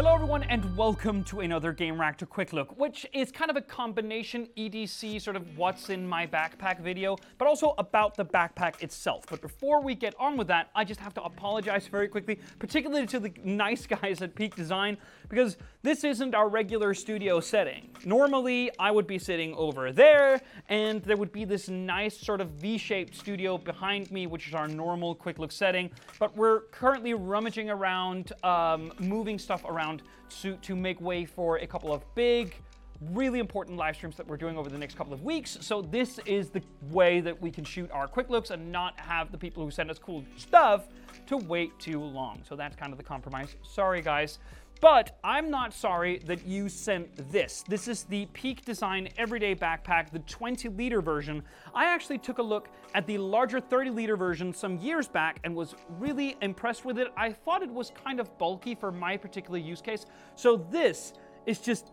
Hello, everyone, and welcome to another Gamereactor Quick Look, which is kind of a combination EDC, sort of what's in my backpack video, but also about the backpack itself. But before we get on with that, I just have to apologize very quickly, particularly to the nice guys at Peak Design, because this isn't our regular studio setting. Normally, I would be sitting over there, and there would be this nice sort of V-shaped studio behind me, which is our normal Quick Look setting, but we're currently rummaging around, um, moving stuff around to, to make way for a couple of big, really important live streams that we're doing over the next couple of weeks. So this is the way that we can shoot our quick looks and not have the people who send us cool stuff to wait too long. So that's kind of the compromise. Sorry, guys. But I'm not sorry that you sent this. This is the Peak Design Everyday Backpack, the 20 liter version. I actually took a look at the larger 30 liter version some years back and was really impressed with it. I thought it was kind of bulky for my particular use case. So this is just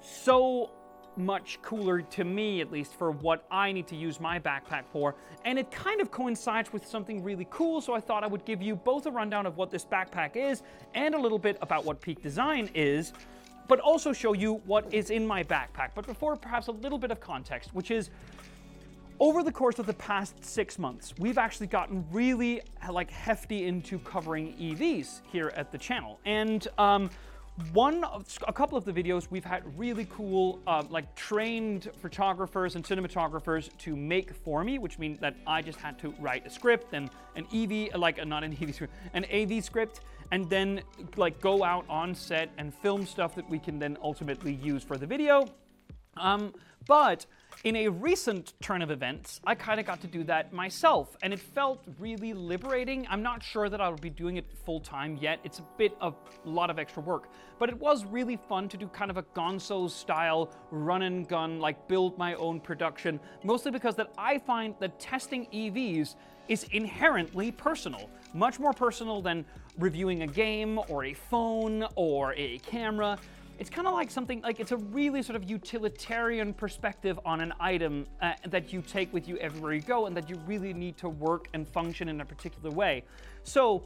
so much cooler to me, at least, for what I need to use my backpack for. And it kind of coincides with something really cool, so I thought I would give you both a rundown of what this backpack is and a little bit about what Peak Design is, but also show you what is in my backpack. But before, perhaps a little bit of context, which is over the course of the past six months, we've actually gotten really like hefty into covering EVs here at the channel. And um, one of, a couple of the videos we've had really cool uh, like trained photographers and cinematographers to make for me which means that i just had to write a script and an ev like not an ev script an av script and then like go out on set and film stuff that we can then ultimately use for the video um, but in a recent turn of events, I kind of got to do that myself, and it felt really liberating. I'm not sure that I'll be doing it full time yet. It's a bit of a lot of extra work, but it was really fun to do kind of a Gonzo style run and gun, like build my own production, mostly because that I find that testing EVs is inherently personal, much more personal than reviewing a game or a phone or a camera. It's kind of like something like it's a really sort of utilitarian perspective on an item uh, that you take with you everywhere you go and that you really need to work and function in a particular way. So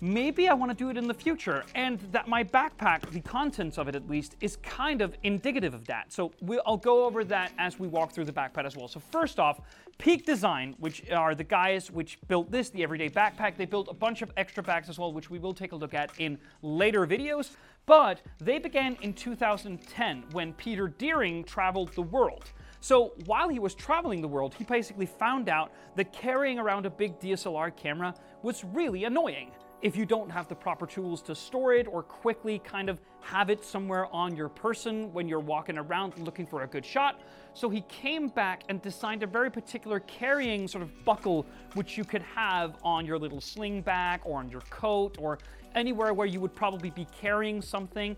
maybe I want to do it in the future, and that my backpack, the contents of it at least, is kind of indicative of that. So we'll, I'll go over that as we walk through the backpack as well. So first off, Peak Design, which are the guys which built this, the everyday backpack, they built a bunch of extra bags as well, which we will take a look at in later videos. But they began in 2010 when Peter Dering traveled the world. So while he was traveling the world, he basically found out that carrying around a big DSLR camera was really annoying if you don't have the proper tools to store it or quickly kind of have it somewhere on your person when you're walking around looking for a good shot. So he came back and designed a very particular carrying sort of buckle which you could have on your little sling bag or on your coat or anywhere where you would probably be carrying something.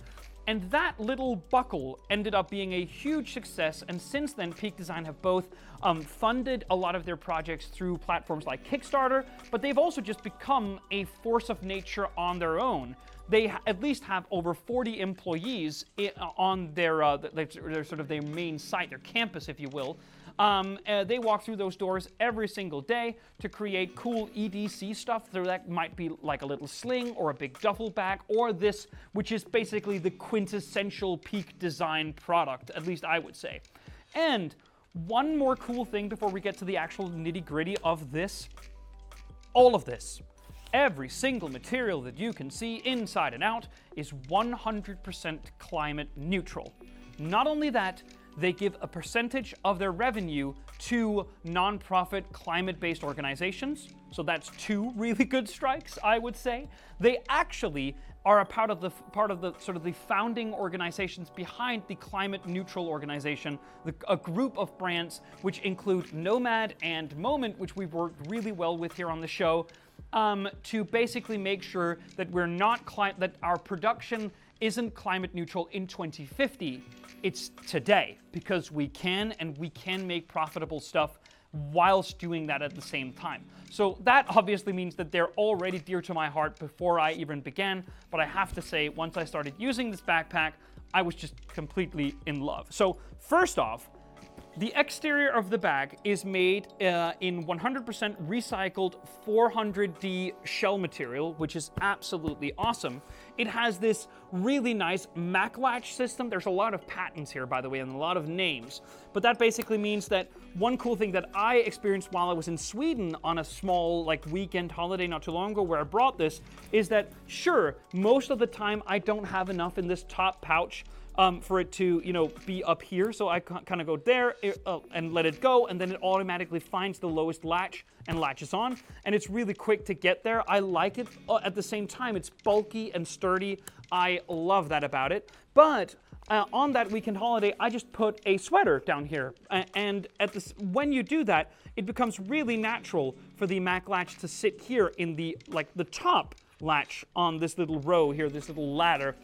And that little buckle ended up being a huge success. And since then, Peak Design have both um, funded a lot of their projects through platforms like Kickstarter, but they've also just become a force of nature on their own. They at least have over 40 employees on their, uh, their, their sort of their main site, their campus, if you will. Um, uh, they walk through those doors every single day to create cool EDC stuff. So that might be like a little sling or a big duffel bag, or this, which is basically the quintessential peak design product, at least I would say. And one more cool thing before we get to the actual nitty gritty of this all of this, every single material that you can see inside and out, is 100% climate neutral. Not only that, they give a percentage of their revenue to nonprofit climate based organizations. So that's two really good strikes, I would say. They actually are a part of the part of the sort of the founding organizations behind the climate neutral organization, the, a group of brands which include Nomad and Moment, which we've worked really well with here on the show, um, to basically make sure that we're not cli- that our production isn't climate neutral in 2050. It's today because we can and we can make profitable stuff whilst doing that at the same time. So that obviously means that they're already dear to my heart before I even began, but I have to say, once I started using this backpack, I was just completely in love. So, first off, The exterior of the bag is made uh, in 100% recycled 400D shell material, which is absolutely awesome. It has this really nice MagLatch system. There's a lot of patents here, by the way, and a lot of names. But that basically means that one cool thing that I experienced while I was in Sweden on a small, like, weekend holiday not too long ago where I brought this is that, sure, most of the time I don't have enough in this top pouch um, for it to, you know, be up here. So I kind of go there uh, and let it go, and then it automatically finds the lowest latch and latches on. And it's really quick to get there. I like it. Uh, at the same time, it's bulky and sturdy. I love that about it. But uh, on that weekend holiday, I just put a sweater down here. And this, when you do that, it becomes really natural for the MagLatch to sit here in the like the top latch on this little row here, this little ladder.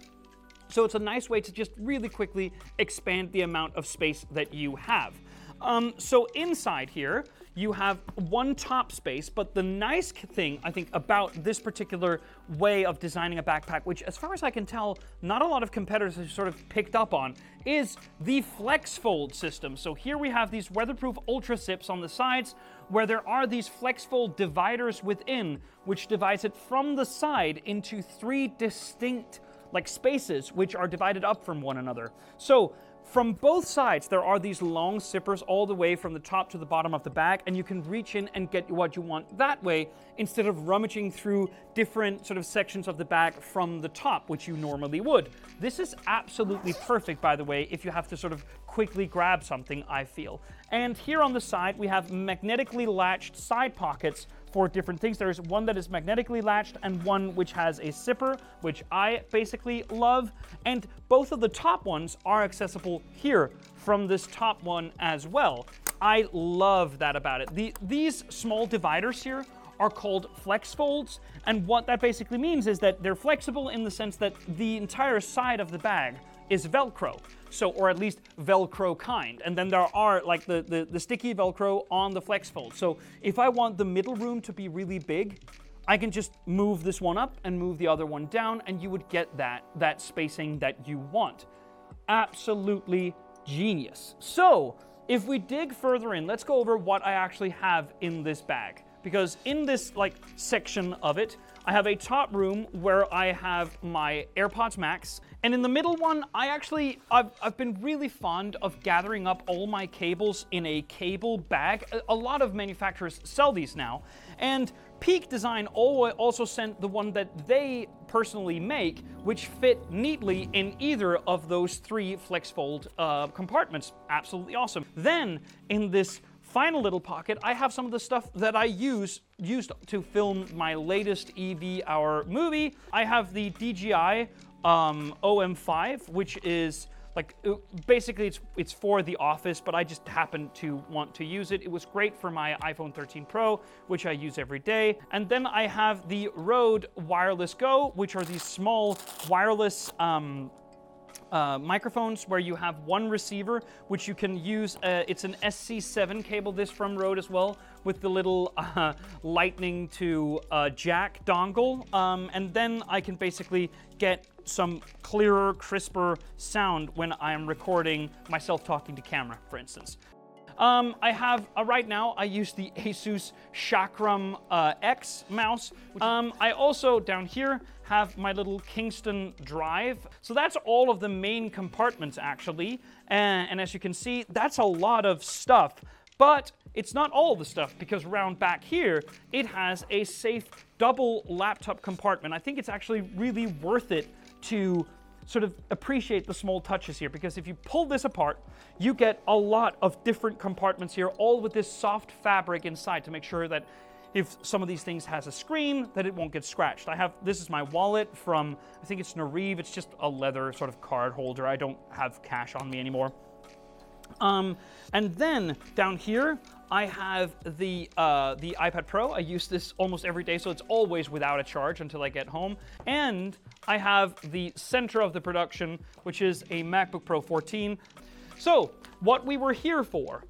So it's a nice way to just really quickly expand the amount of space that you have. Um, so inside here, you have one top space, but the nice thing, I think, about this particular way of designing a backpack, which as far as I can tell, not a lot of competitors have sort of picked up on, is the flex fold system. So here we have these weatherproof ultra zips on the sides, where there are these flex fold dividers within, which divides it from the side into three distinct like spaces which are divided up from one another. So from both sides, there are these long zippers all the way from the top to the bottom of the bag, and you can reach in and get what you want that way instead of rummaging through different sort of sections of the bag from the top, which you normally would. This is absolutely perfect, by the way, if you have to sort of quickly grab something, I feel. And here on the side, we have magnetically latched side pockets for different things. There's one that is magnetically latched and one which has a zipper, which I basically love. And both of the top ones are accessible here from this top one as well. I love that about it. The, these small dividers here are called flex folds, and what that basically means is that they're flexible in the sense that the entire side of the bag is Velcro. So, or at least Velcro kind. And then there are like the, the, the sticky Velcro on the flex fold. So if I want the middle room to be really big, I can just move this one up and move the other one down, and you would get that, that spacing that you want. Absolutely genius. So, if we dig further in, let's go over what I actually have in this bag. Because in this like section of it, I have a top room where I have my AirPods Max, and in the middle one, I actually, I've, I've been really fond of gathering up all my cables in a cable bag. A, a lot of manufacturers sell these now, and Peak Design also sent the one that they personally make, which fit neatly in either of those three FlexFold uh, compartments. Absolutely awesome. Then, in this final little pocket, I have some of the stuff that I use used to film my latest EV Hour movie. I have the DJI um, OM5, which is like uh, basically it's it's for the office, but I just happen to want to use it. It was great for my iPhone 13 Pro, which I use every day. And then I have the Rode Wireless Go, which are these small wireless um, uh, microphones where you have one receiver, which you can use. Uh, it's an SC7 cable, this from Rode as well, with the little uh, lightning to uh, jack dongle. Um, and then I can basically get some clearer, crisper sound when I'm recording myself talking to camera, for instance. Um, I have, uh, right now, I use the Asus Chakram uh, X mouse. Um, I also, down here, have my little Kingston drive. So that's all of the main compartments, actually. And, and as you can see, that's a lot of stuff. But it's not all the stuff because around back here, it has a safe double laptop compartment. I think it's actually really worth it to sort of appreciate the small touches here because if you pull this apart, you get a lot of different compartments here, all with this soft fabric inside to make sure that if some of these things has a screen, that it won't get scratched. I have, this is my wallet from, I think it's Nariv. It's just a leather sort of card holder. I don't have cash on me anymore. Um, and then down here, I have the uh, the iPad Pro. I use this almost every day, so it's always without a charge until I get home. And I have the center of the production, which is a MacBook Pro 14. So, what we were here for,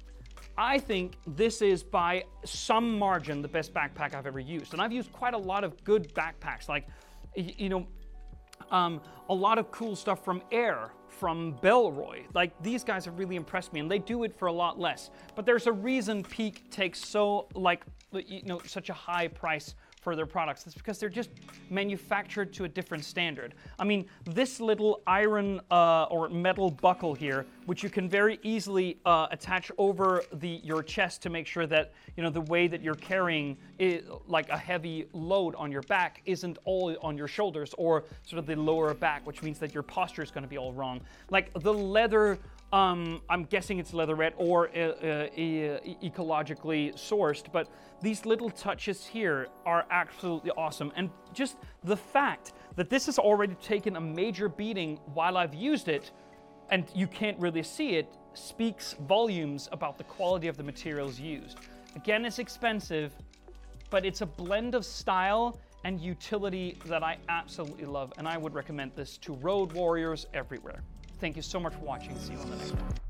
I think this is by some margin the best backpack I've ever used. And I've used quite a lot of good backpacks. Like, you know, Um, a lot of cool stuff from Aer, from Bellroy. Like these guys have really impressed me, and they do it for a lot less. But there's a reason Peak takes so like you know such a high price for their products. It's because they're just manufactured to a different standard. I mean, this little iron uh, or metal buckle here, which you can very easily uh, attach over the your chest to make sure that you know the way that you're carrying it, like a heavy load on your back isn't all on your shoulders or sort of the lower back, which means that your posture is going to be all wrong. Like the leather um, I'm guessing it's leatherette or uh, uh, e- ecologically sourced, but these little touches here are absolutely awesome. And just the fact that this has already taken a major beating while I've used it, and you can't really see it, speaks volumes about the quality of the materials used. Again, it's expensive, but it's a blend of style and utility that I absolutely love, and I would recommend this to road warriors everywhere. Thank you so much for watching. See you on the next one.